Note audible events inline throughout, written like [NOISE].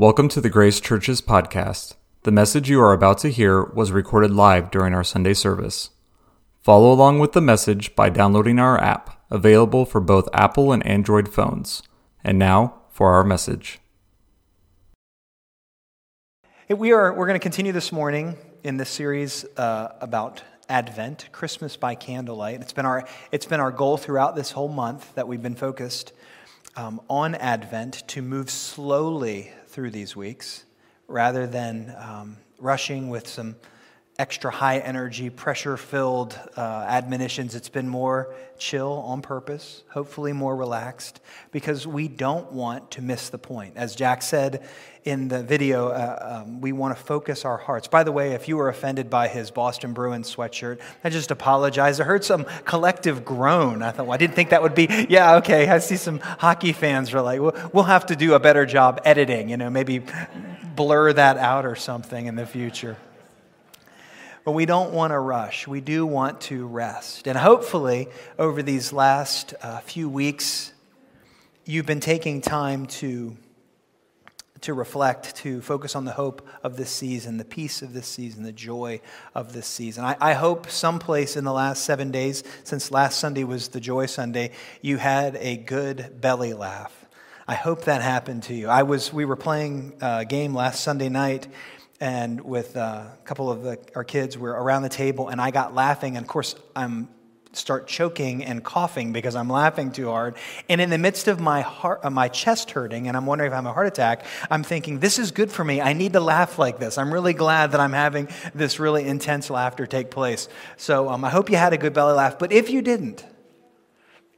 Welcome to the Grace Church's podcast. The message you are about to hear was recorded live during our Sunday service. Follow along with the message by downloading our app, available for both Apple and Android phones. And now for our message. We are we're going to continue this morning in this series uh, about Advent, Christmas by candlelight. It's been our it's been our goal throughout this whole month that we've been focused um, on Advent to move slowly through these weeks rather than um, rushing with some extra high energy, pressure filled uh, admonitions. It's been more chill on purpose, hopefully more relaxed, because we don't want to miss the point. As Jack said in the video, uh, um, we want to focus our hearts. By the way, if you were offended by his Boston Bruins sweatshirt, I just apologize. I heard some collective groan. I thought, well, I didn't think that would be, yeah, okay. I see some hockey fans are like, we'll have to do a better job editing, you know, maybe blur that out or something in the future. But we don't want to rush. We do want to rest. And hopefully, over these last uh, few weeks, you've been taking time to, to reflect, to focus on the hope of this season, the peace of this season, the joy of this season. I, I hope someplace in the last seven days, since last Sunday was the Joy Sunday, you had a good belly laugh. I hope that happened to you. I was, we were playing a game last Sunday night, and with uh, a couple of the, our kids were around the table and i got laughing and of course i'm start choking and coughing because i'm laughing too hard. And in the midst of my heart uh, my chest hurting and i'm wondering if i'm a heart attack i'm thinking this is good for me. I need to laugh like this. I'm really glad that i'm having this really intense laughter take place. So um, i hope you had a good belly laugh but if you didn't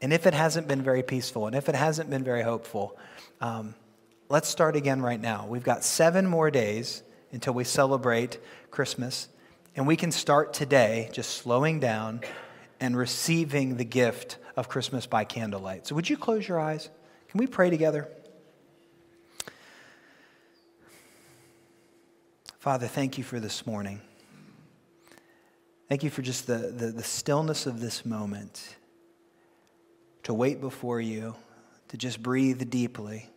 and if it hasn't been very peaceful and if it hasn't been very hopeful um, let's start again right now. We've got seven more days until we celebrate Christmas. And we can start today just slowing down and receiving the gift of Christmas by candlelight. So, would you close your eyes? Can we pray together? Father, thank you for this morning. Thank you for just the, the, the, stillness of this moment to wait before you, to just breathe deeply,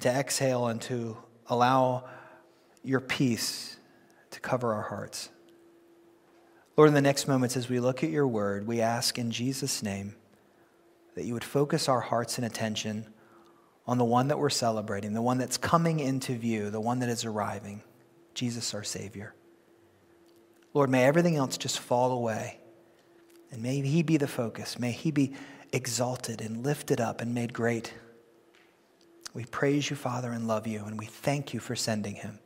to exhale and to allow your peace to cover our hearts. Lord, in the next moments as we look at your word, we ask in Jesus' name that you would focus our hearts and attention on the one that we're celebrating, the one that's coming into view, the one that is arriving, Jesus our Savior. Lord, may everything else just fall away. And may He be the focus. May He be exalted and lifted up and made great. We praise you, Father, and love you, and we thank you for sending Him.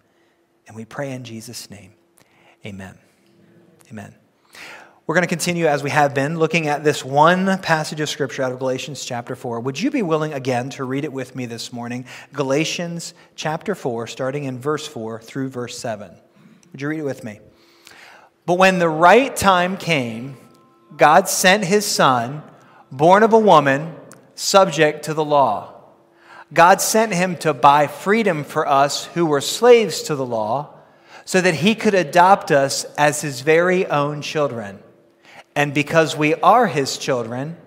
And we pray in Jesus' name. Amen. Amen. We're going to continue as we have been looking at this one passage of scripture out of Galatians chapter 4. Would you be willing again to read it with me this morning? Galatians chapter 4, starting in verse 4 through verse 7. Would you read it with me? But when the right time came, God sent his son, born of a woman, subject to the law God sent him to buy freedom for us who were slaves to the law so that he could adopt us as his very own children. And because we are his children,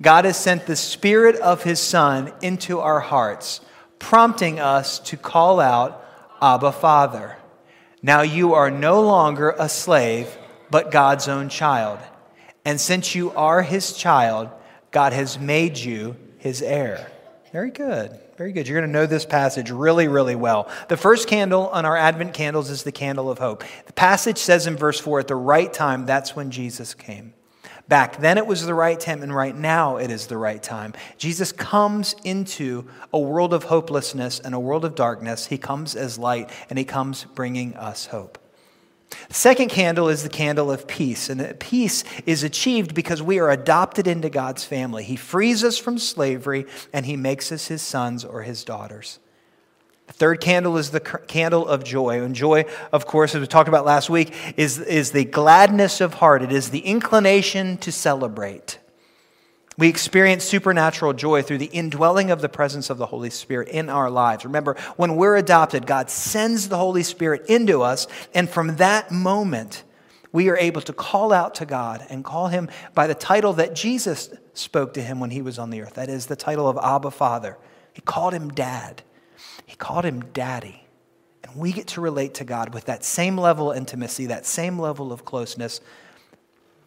God has sent the Spirit of his Son into our hearts, prompting us to call out, Abba, Father. Now you are no longer a slave, but God's own child. And since you are his child, God has made you his heir. Very good. Very good. You're going to know this passage really, really well. The first candle on our Advent candles is the candle of hope. The passage says in verse 4 at the right time, that's when Jesus came. Back then it was the right time, and right now it is the right time. Jesus comes into a world of hopelessness and a world of darkness. He comes as light, and he comes bringing us hope. The second candle is the candle of peace, and peace is achieved because we are adopted into God's family. He frees us from slavery and he makes us his sons or his daughters. The third candle is the candle of joy. And joy, of course, as we talked about last week, is, is the gladness of heart, it is the inclination to celebrate. We experience supernatural joy through the indwelling of the presence of the Holy Spirit in our lives. Remember, when we're adopted, God sends the Holy Spirit into us, and from that moment, we are able to call out to God and call him by the title that Jesus spoke to him when he was on the earth. That is the title of Abba Father. He called him Dad. He called him daddy. And we get to relate to God with that same level of intimacy, that same level of closeness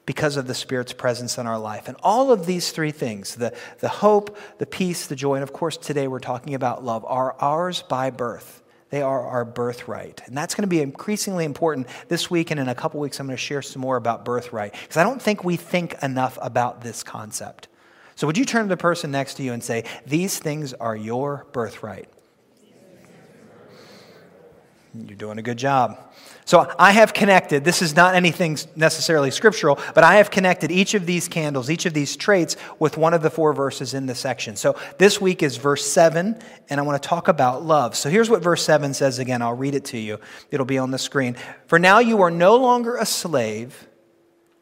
because of the Spirit's presence in our life. And all of these three things the, the hope, the peace, the joy, and of course, today we're talking about love are ours by birth. They are our birthright. And that's going to be increasingly important this week. And in a couple weeks, I'm going to share some more about birthright because I don't think we think enough about this concept. So, would you turn to the person next to you and say, These things are your birthright? You're doing a good job. So I have connected, this is not anything necessarily scriptural, but I have connected each of these candles, each of these traits, with one of the four verses in the section. So this week is verse 7, and I want to talk about love. So here's what verse 7 says again. I'll read it to you, it'll be on the screen. For now you are no longer a slave,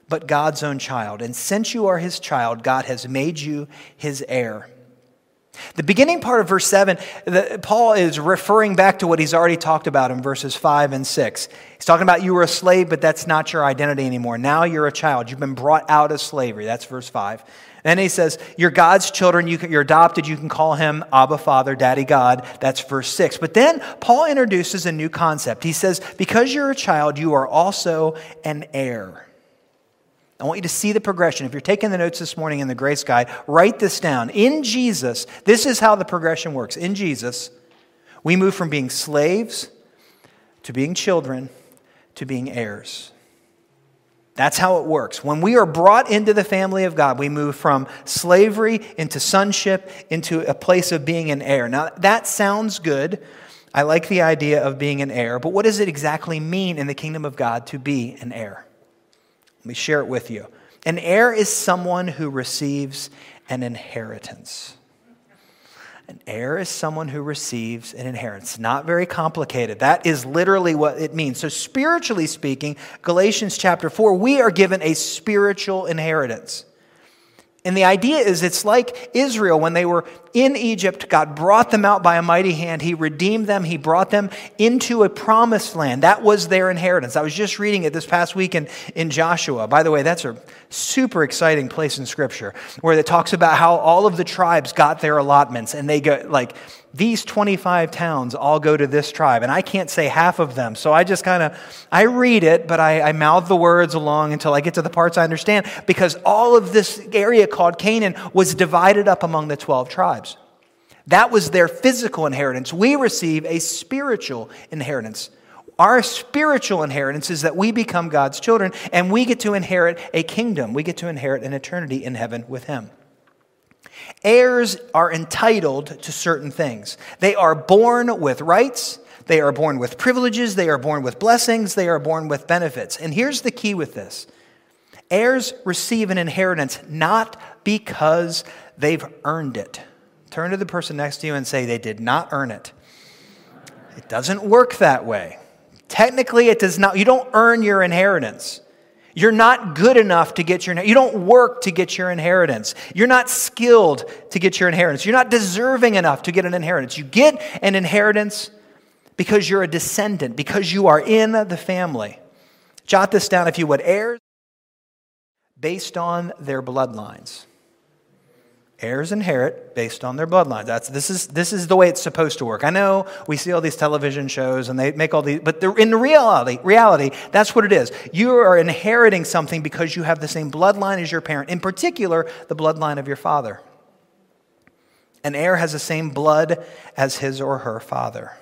but God's own child. And since you are his child, God has made you his heir. The beginning part of verse 7, the, Paul is referring back to what he's already talked about in verses 5 and 6. He's talking about you were a slave, but that's not your identity anymore. Now you're a child. You've been brought out of slavery. That's verse 5. Then he says, You're God's children. You you're adopted. You can call him Abba Father, Daddy God. That's verse 6. But then Paul introduces a new concept. He says, Because you're a child, you are also an heir. I want you to see the progression. If you're taking the notes this morning in the Grace Guide, write this down. In Jesus, this is how the progression works. In Jesus, we move from being slaves to being children to being heirs. That's how it works. When we are brought into the family of God, we move from slavery into sonship into a place of being an heir. Now, that sounds good. I like the idea of being an heir, but what does it exactly mean in the kingdom of God to be an heir? Let me share it with you. An heir is someone who receives an inheritance. An heir is someone who receives an inheritance. Not very complicated. That is literally what it means. So, spiritually speaking, Galatians chapter 4, we are given a spiritual inheritance. And the idea is it's like Israel when they were in Egypt, God brought them out by a mighty hand. He redeemed them. He brought them into a promised land. That was their inheritance. I was just reading it this past week in, in Joshua. By the way, that's a super exciting place in Scripture where it talks about how all of the tribes got their allotments and they go like these 25 towns all go to this tribe and i can't say half of them. So i just kind of i read it but I, I mouth the words along until i get to the parts i understand because all of this area called canaan was divided up among the 12 tribes. That was their physical inheritance. We receive a spiritual inheritance our spiritual inheritance is that we become god's children and we get to inherit a kingdom we get to inherit an eternity in heaven with him Heirs are entitled to certain things. They are born with rights, they are born with privileges, they are born with blessings, they are born with benefits. And here's the key with this heirs receive an inheritance not because they've earned it. Turn to the person next to you and say, they did not earn it. It doesn't work that way. Technically, it does not. You don't earn your inheritance. You're not good enough to get your you don't work to get your inheritance. You're not skilled to get your inheritance. You're not deserving enough to get an inheritance. You get an inheritance because you're a descendant, because you are in the family. Jot this down if you would. Heirs based on their bloodlines. Heirs inherit based on their bloodline. That's, this, is, this is the way it's supposed to work. I know we see all these television shows and they make all these, but in reality, reality, that's what it is. You are inheriting something because you have the same bloodline as your parent, in particular, the bloodline of your father. An heir has the same blood as his or her father.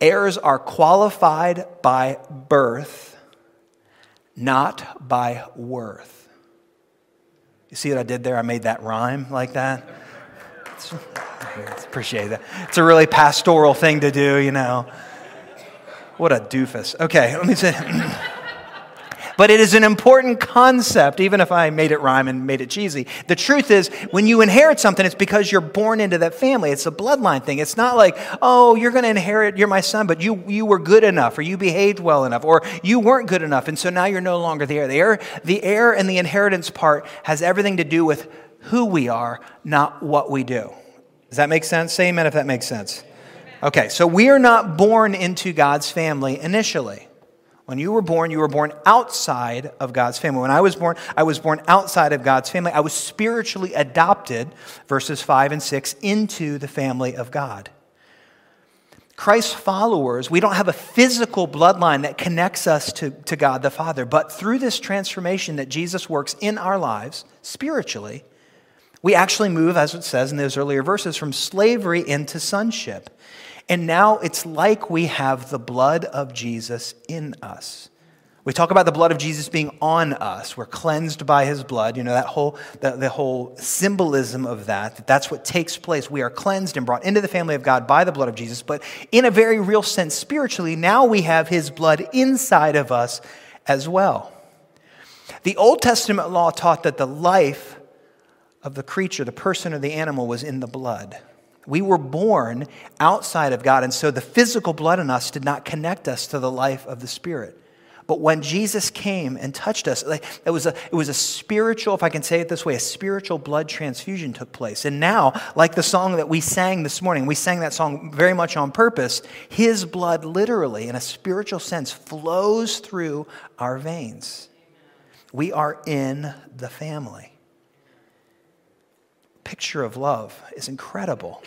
Heirs are qualified by birth, not by worth. You see what I did there? I made that rhyme like that. It's, [LAUGHS] appreciate that. It's a really pastoral thing to do, you know. What a doofus. Okay, let me say. [CLEARS THROAT] but it is an important concept, even if I made it rhyme and made it cheesy. The truth is, when you inherit something, it's because you're born into that family. It's a bloodline thing. It's not like, oh, you're going to inherit, you're my son, but you, you were good enough, or you behaved well enough, or you weren't good enough, and so now you're no longer the heir. The heir, the heir and the inheritance part has everything to do with who we are, not what we do. Does that make sense? Say amen if that makes sense. Okay, so we are not born into God's family initially. When you were born, you were born outside of God's family. When I was born, I was born outside of God's family. I was spiritually adopted, verses 5 and 6, into the family of God. Christ's followers, we don't have a physical bloodline that connects us to, to God the Father, but through this transformation that Jesus works in our lives spiritually, we actually move, as it says in those earlier verses, from slavery into sonship. And now it's like we have the blood of Jesus in us. We talk about the blood of Jesus being on us. We're cleansed by his blood. You know, that whole, the, the whole symbolism of that, that, that's what takes place. We are cleansed and brought into the family of God by the blood of Jesus. But in a very real sense, spiritually, now we have his blood inside of us as well. The Old Testament law taught that the life of the creature, the person or the animal, was in the blood. We were born outside of God, and so the physical blood in us did not connect us to the life of the Spirit. But when Jesus came and touched us, it, was a, it was a spiritual, if I can say it this way, a spiritual blood transfusion took place. And now, like the song that we sang this morning, we sang that song very much on purpose. His blood, literally, in a spiritual sense, flows through our veins. We are in the family. Picture of love is incredible.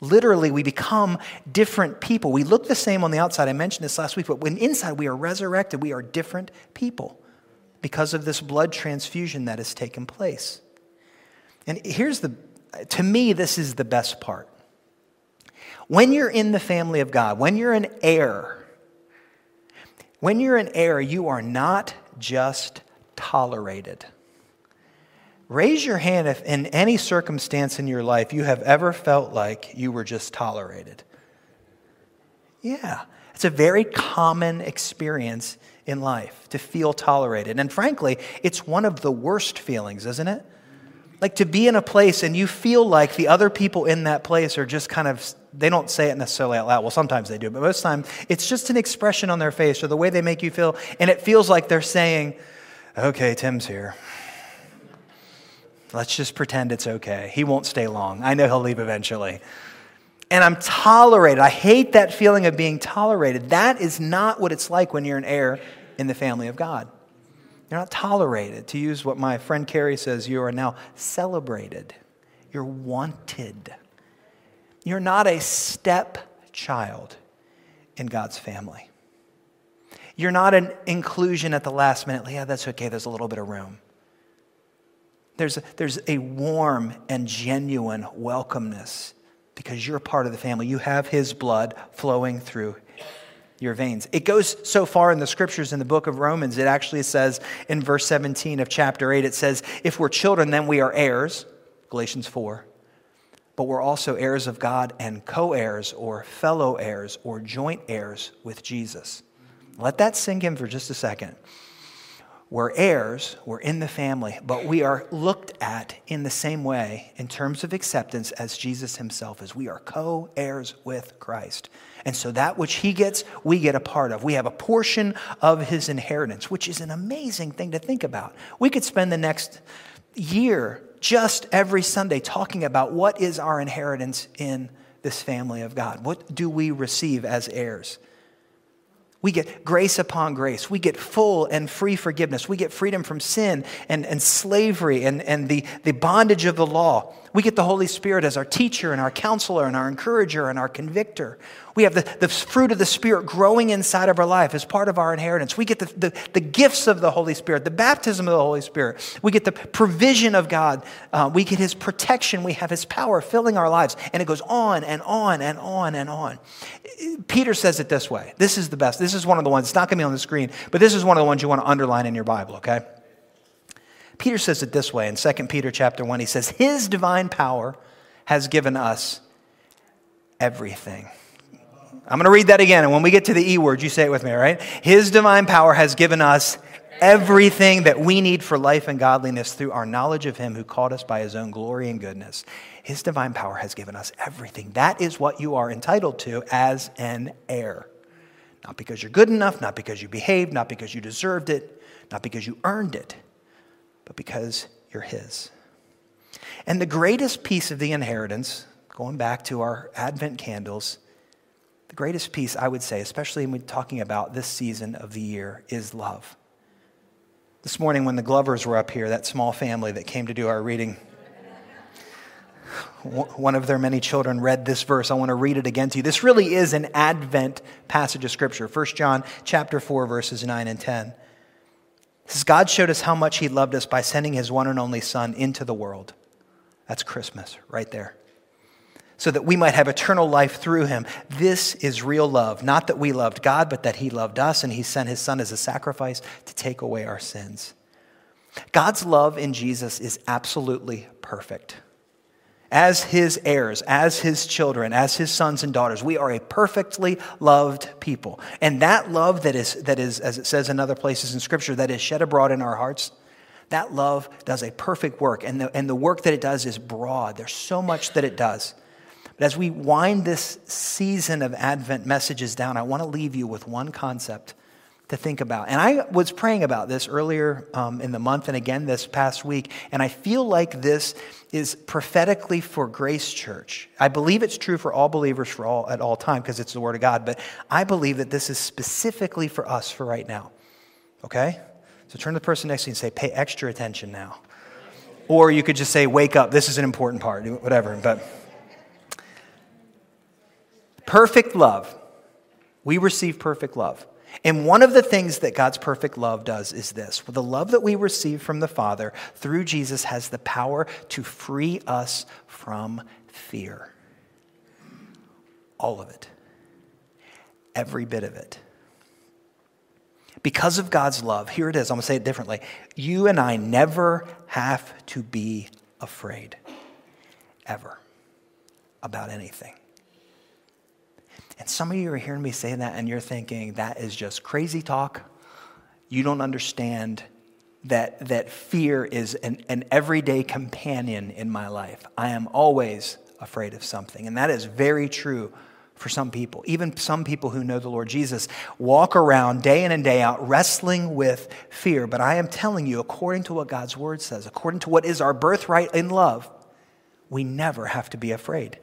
Literally, we become different people. We look the same on the outside. I mentioned this last week, but when inside we are resurrected, we are different people because of this blood transfusion that has taken place. And here's the, to me, this is the best part. When you're in the family of God, when you're an heir, when you're an heir, you are not just tolerated. Raise your hand if in any circumstance in your life you have ever felt like you were just tolerated. Yeah, it's a very common experience in life to feel tolerated. And frankly, it's one of the worst feelings, isn't it? Like to be in a place and you feel like the other people in that place are just kind of, they don't say it necessarily out loud. Well, sometimes they do, but most of the time it's just an expression on their face or the way they make you feel. And it feels like they're saying, okay, Tim's here. Let's just pretend it's okay. He won't stay long. I know he'll leave eventually. And I'm tolerated. I hate that feeling of being tolerated. That is not what it's like when you're an heir in the family of God. You're not tolerated. To use what my friend Carrie says, you are now celebrated. You're wanted. You're not a stepchild in God's family. You're not an inclusion at the last minute. Yeah, that's okay. There's a little bit of room. There's a, there's a warm and genuine welcomeness because you're part of the family. You have his blood flowing through your veins. It goes so far in the scriptures in the book of Romans, it actually says in verse 17 of chapter 8, it says, If we're children, then we are heirs, Galatians 4. But we're also heirs of God and co heirs or fellow heirs or joint heirs with Jesus. Let that sink in for just a second. We're heirs, we're in the family, but we are looked at in the same way in terms of acceptance as Jesus himself is. We are co heirs with Christ. And so that which he gets, we get a part of. We have a portion of his inheritance, which is an amazing thing to think about. We could spend the next year just every Sunday talking about what is our inheritance in this family of God. What do we receive as heirs? We get grace upon grace. We get full and free forgiveness. We get freedom from sin and, and slavery and, and the, the bondage of the law. We get the Holy Spirit as our teacher and our counselor and our encourager and our convictor. We have the, the fruit of the Spirit growing inside of our life as part of our inheritance. We get the, the, the gifts of the Holy Spirit, the baptism of the Holy Spirit. We get the provision of God. Uh, we get His protection. We have His power filling our lives. And it goes on and on and on and on. Peter says it this way. This is the best. This is one of the ones. It's not going to be on the screen, but this is one of the ones you want to underline in your Bible, okay? Peter says it this way in 2 Peter chapter 1. He says, His divine power has given us everything. I'm going to read that again. And when we get to the E word, you say it with me, all right? His divine power has given us everything that we need for life and godliness through our knowledge of Him who called us by His own glory and goodness. His divine power has given us everything. That is what you are entitled to as an heir. Not because you're good enough, not because you behaved, not because you deserved it, not because you earned it, but because you're His. And the greatest piece of the inheritance, going back to our Advent candles, the greatest piece, I would say, especially when we're talking about this season of the year, is love. This morning, when the Glovers were up here, that small family that came to do our reading, one of their many children read this verse. I want to read it again to you. This really is an Advent passage of Scripture. 1 John chapter 4, verses 9 and 10. It says, God showed us how much He loved us by sending His one and only Son into the world. That's Christmas right there. So that we might have eternal life through Him. This is real love. Not that we loved God, but that He loved us and He sent His Son as a sacrifice to take away our sins. God's love in Jesus is absolutely perfect. As his heirs, as his children, as his sons and daughters, we are a perfectly loved people. And that love that is, that is, as it says in other places in Scripture, that is shed abroad in our hearts, that love does a perfect work. And the, and the work that it does is broad. There's so much that it does. But as we wind this season of Advent messages down, I want to leave you with one concept to think about. And I was praying about this earlier um, in the month and again this past week, and I feel like this is prophetically for Grace Church. I believe it's true for all believers for all at all time because it's the Word of God, but I believe that this is specifically for us for right now. Okay? So turn to the person next to you and say, pay extra attention now. Or you could just say, wake up, this is an important part, whatever. But perfect love. We receive perfect love. And one of the things that God's perfect love does is this the love that we receive from the Father through Jesus has the power to free us from fear. All of it, every bit of it. Because of God's love, here it is, I'm gonna say it differently. You and I never have to be afraid, ever, about anything. And some of you are hearing me say that and you're thinking, that is just crazy talk. You don't understand that, that fear is an, an everyday companion in my life. I am always afraid of something. And that is very true for some people. Even some people who know the Lord Jesus walk around day in and day out wrestling with fear. But I am telling you, according to what God's word says, according to what is our birthright in love, we never have to be afraid.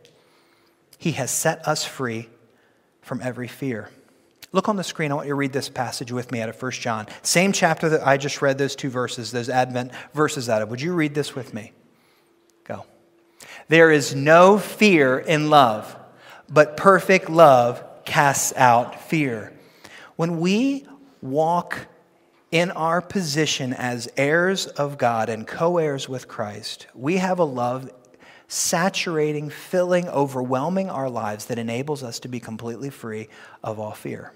He has set us free from every fear. Look on the screen. I want you to read this passage with me out of 1 John. Same chapter that I just read those two verses, those Advent verses out of. Would you read this with me? Go. There is no fear in love, but perfect love casts out fear. When we walk in our position as heirs of God and co heirs with Christ, we have a love saturating, filling, overwhelming our lives that enables us to be completely free of all fear.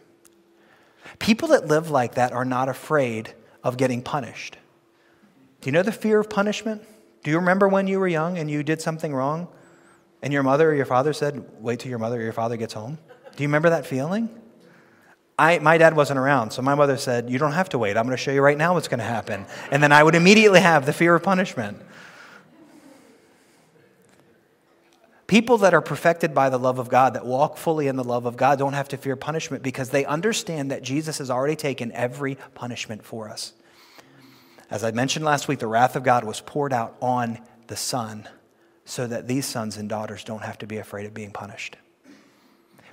People that live like that are not afraid of getting punished. Do you know the fear of punishment? Do you remember when you were young and you did something wrong and your mother or your father said, Wait till your mother or your father gets home? Do you remember that feeling? I, my dad wasn't around, so my mother said, You don't have to wait. I'm going to show you right now what's going to happen. And then I would immediately have the fear of punishment. People that are perfected by the love of God, that walk fully in the love of God, don't have to fear punishment because they understand that Jesus has already taken every punishment for us. As I mentioned last week, the wrath of God was poured out on the Son so that these sons and daughters don't have to be afraid of being punished.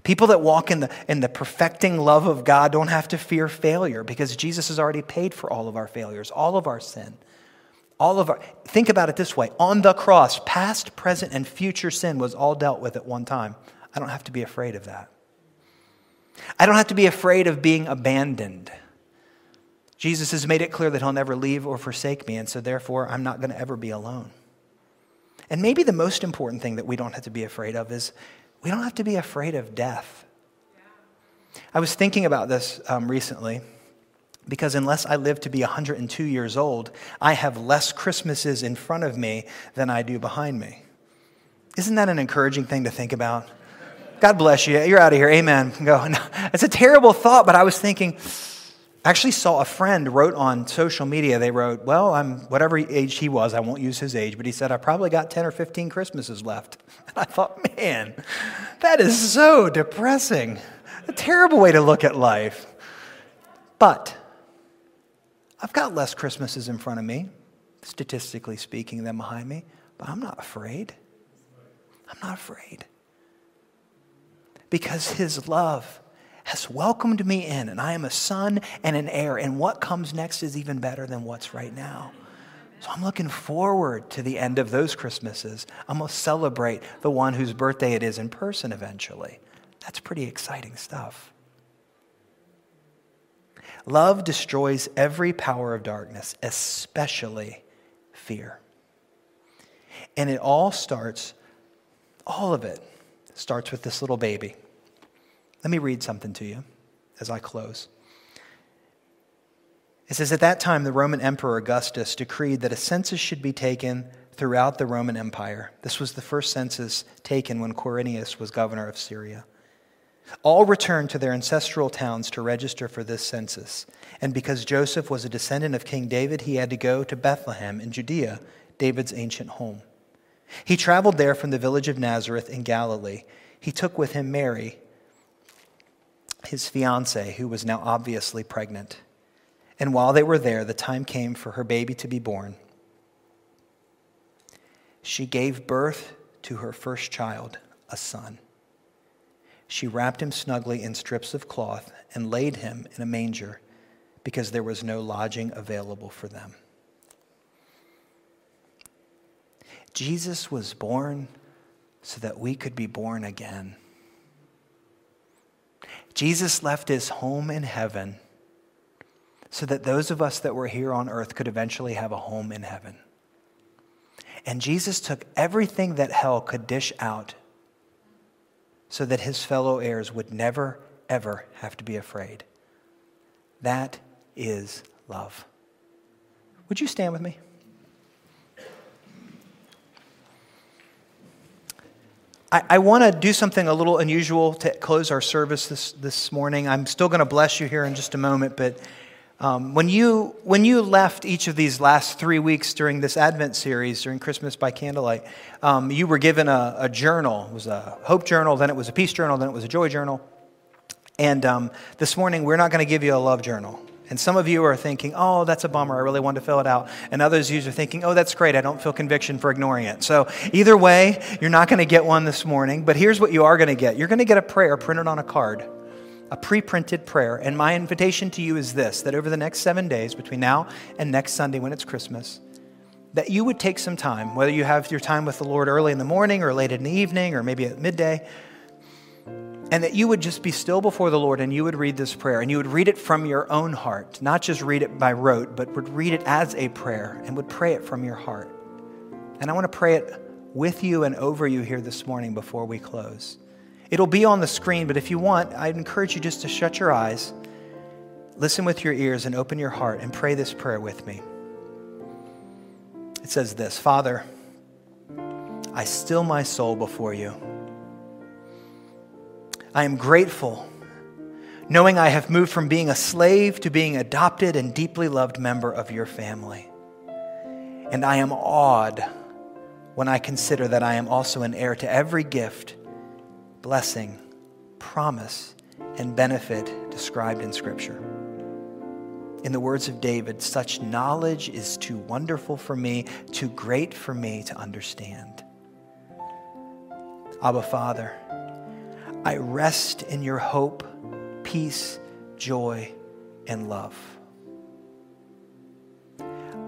People that walk in the, in the perfecting love of God don't have to fear failure because Jesus has already paid for all of our failures, all of our sin. All of our, think about it this way on the cross, past, present, and future sin was all dealt with at one time. I don't have to be afraid of that. I don't have to be afraid of being abandoned. Jesus has made it clear that he'll never leave or forsake me, and so therefore I'm not going to ever be alone. And maybe the most important thing that we don't have to be afraid of is we don't have to be afraid of death. I was thinking about this um, recently. Because unless I live to be 102 years old, I have less Christmases in front of me than I do behind me. Isn't that an encouraging thing to think about? God bless you. You're out of here. Amen. Go. [LAUGHS] No, it's a terrible thought, but I was thinking, I actually saw a friend wrote on social media, they wrote, Well, I'm whatever age he was, I won't use his age, but he said, I probably got 10 or 15 Christmases left. [LAUGHS] And I thought, man, that is so depressing. A terrible way to look at life. But I've got less Christmases in front of me, statistically speaking, than behind me, but I'm not afraid. I'm not afraid. Because his love has welcomed me in, and I am a son and an heir, and what comes next is even better than what's right now. So I'm looking forward to the end of those Christmases. I'm going to celebrate the one whose birthday it is in person eventually. That's pretty exciting stuff. Love destroys every power of darkness, especially fear. And it all starts, all of it starts with this little baby. Let me read something to you as I close. It says, At that time, the Roman Emperor Augustus decreed that a census should be taken throughout the Roman Empire. This was the first census taken when Quirinius was governor of Syria. All returned to their ancestral towns to register for this census. And because Joseph was a descendant of King David, he had to go to Bethlehem in Judea, David's ancient home. He traveled there from the village of Nazareth in Galilee. He took with him Mary, his fiancee, who was now obviously pregnant. And while they were there, the time came for her baby to be born. She gave birth to her first child, a son. She wrapped him snugly in strips of cloth and laid him in a manger because there was no lodging available for them. Jesus was born so that we could be born again. Jesus left his home in heaven so that those of us that were here on earth could eventually have a home in heaven. And Jesus took everything that hell could dish out so that his fellow heirs would never, ever have to be afraid. That is love. Would you stand with me? I, I want to do something a little unusual to close our service this, this morning. I'm still going to bless you here in just a moment, but um, when, you, when you left each of these last three weeks during this Advent series, during Christmas by Candlelight, um, you were given a, a, journal. It was a hope journal, then it was a peace journal, then it was a joy journal. And um, this morning, we're not going to give you a love journal. And some of you are thinking, oh, that's a bummer. I really want to fill it out. And others of you are thinking, oh, that's great. I don't feel conviction for ignoring it. So either way, you're not going to get one this morning. But here's what you are going to get you're going to get a prayer printed on a card, a pre printed prayer. And my invitation to you is this that over the next seven days, between now and next Sunday when it's Christmas, that you would take some time, whether you have your time with the Lord early in the morning or late in the evening or maybe at midday and that you would just be still before the Lord and you would read this prayer and you would read it from your own heart, not just read it by rote, but would read it as a prayer and would pray it from your heart. And I want to pray it with you and over you here this morning before we close. It'll be on the screen, but if you want, I'd encourage you just to shut your eyes, listen with your ears, and open your heart and pray this prayer with me. It says this Father, I still my soul before you. I am grateful, knowing I have moved from being a slave to being adopted and deeply loved member of your family. And I am awed when I consider that I am also an heir to every gift, blessing, promise, and benefit described in Scripture. In the words of David, such knowledge is too wonderful for me, too great for me to understand. Abba, Father, I rest in your hope, peace, joy, and love.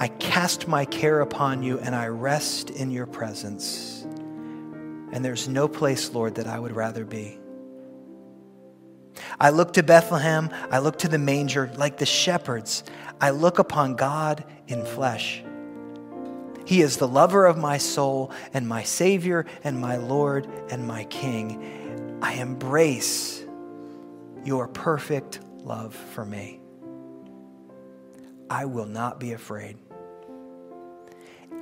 I cast my care upon you and I rest in your presence. And there's no place, Lord, that I would rather be. I look to Bethlehem, I look to the manger like the shepherds. I look upon God in flesh. He is the lover of my soul and my Savior and my Lord and my King. I embrace your perfect love for me. I will not be afraid.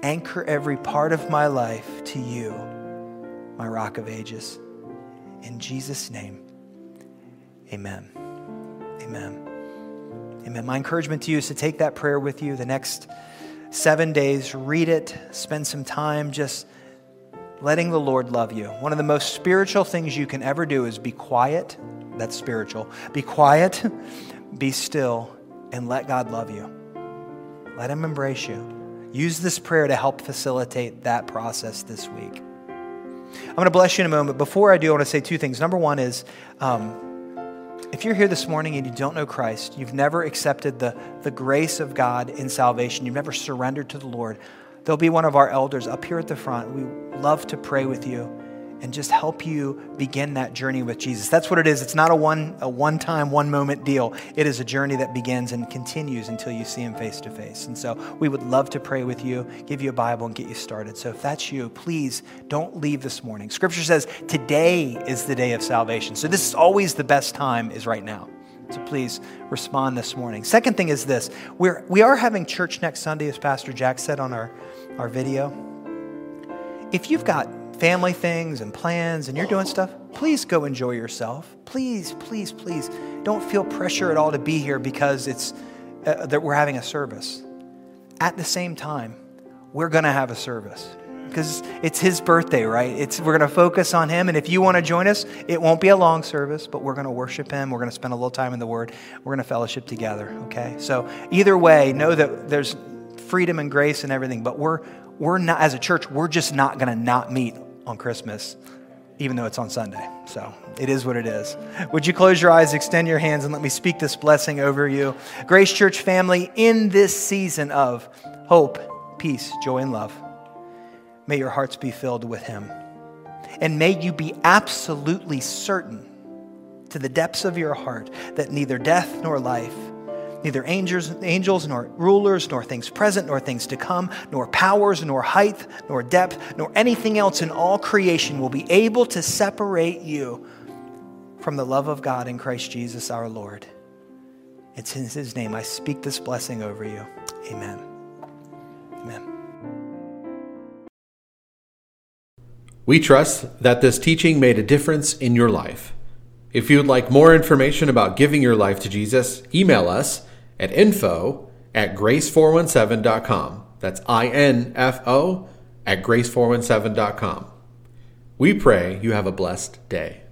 Anchor every part of my life to you, my rock of ages. In Jesus' name, amen. Amen. Amen. My encouragement to you is to take that prayer with you the next seven days, read it, spend some time just letting the Lord love you. One of the most spiritual things you can ever do is be quiet. That's spiritual. Be quiet, [LAUGHS] be still, and let God love you. Let Him embrace you. Use this prayer to help facilitate that process this week. I'm going to bless you in a moment. Before I do, I want to say two things. Number one is um, If you're here this morning and you don't know Christ, you've never accepted the, the grace of God in salvation, you've never surrendered to the Lord, there'll be one of our elders up here at the front. We love to pray with you and just help you begin that journey with Jesus. That's what it is. It's not a one a one time, one moment deal. It is a journey that begins and continues until you see him face to face. And so we would love to pray with you, give you a Bible and get you started. So if that's you, please don't leave this morning. Scripture says today is the day of salvation. So this is always the best time is right now. So please respond this morning. Second thing is this. We're we are having church next Sunday as Pastor Jack said on our our video. If you've got family things and plans and you're doing stuff, please go enjoy yourself. Please, please, please don't feel pressure at all to be here because it's uh, that we're having a service. At the same time, we're going to have a service because it's his birthday, right? It's we're going to focus on him and if you want to join us, it won't be a long service, but we're going to worship him. We're going to spend a little time in the word. We're going to fellowship together, okay? So, either way, know that there's freedom and grace and everything, but we're we're not as a church, we're just not going to not meet on Christmas, even though it's on Sunday. So it is what it is. Would you close your eyes, extend your hands, and let me speak this blessing over you? Grace Church family, in this season of hope, peace, joy, and love, may your hearts be filled with Him. And may you be absolutely certain to the depths of your heart that neither death nor life neither angels, angels, nor rulers, nor things present, nor things to come, nor powers, nor height, nor depth, nor anything else in all creation will be able to separate you from the love of God in Christ Jesus our Lord. It's in His name I speak this blessing over you. Amen. Amen. We trust that this teaching made a difference in your life. If you would like more information about giving your life to Jesus, email us at info at grace417.com. That's I N F O at grace417.com. We pray you have a blessed day.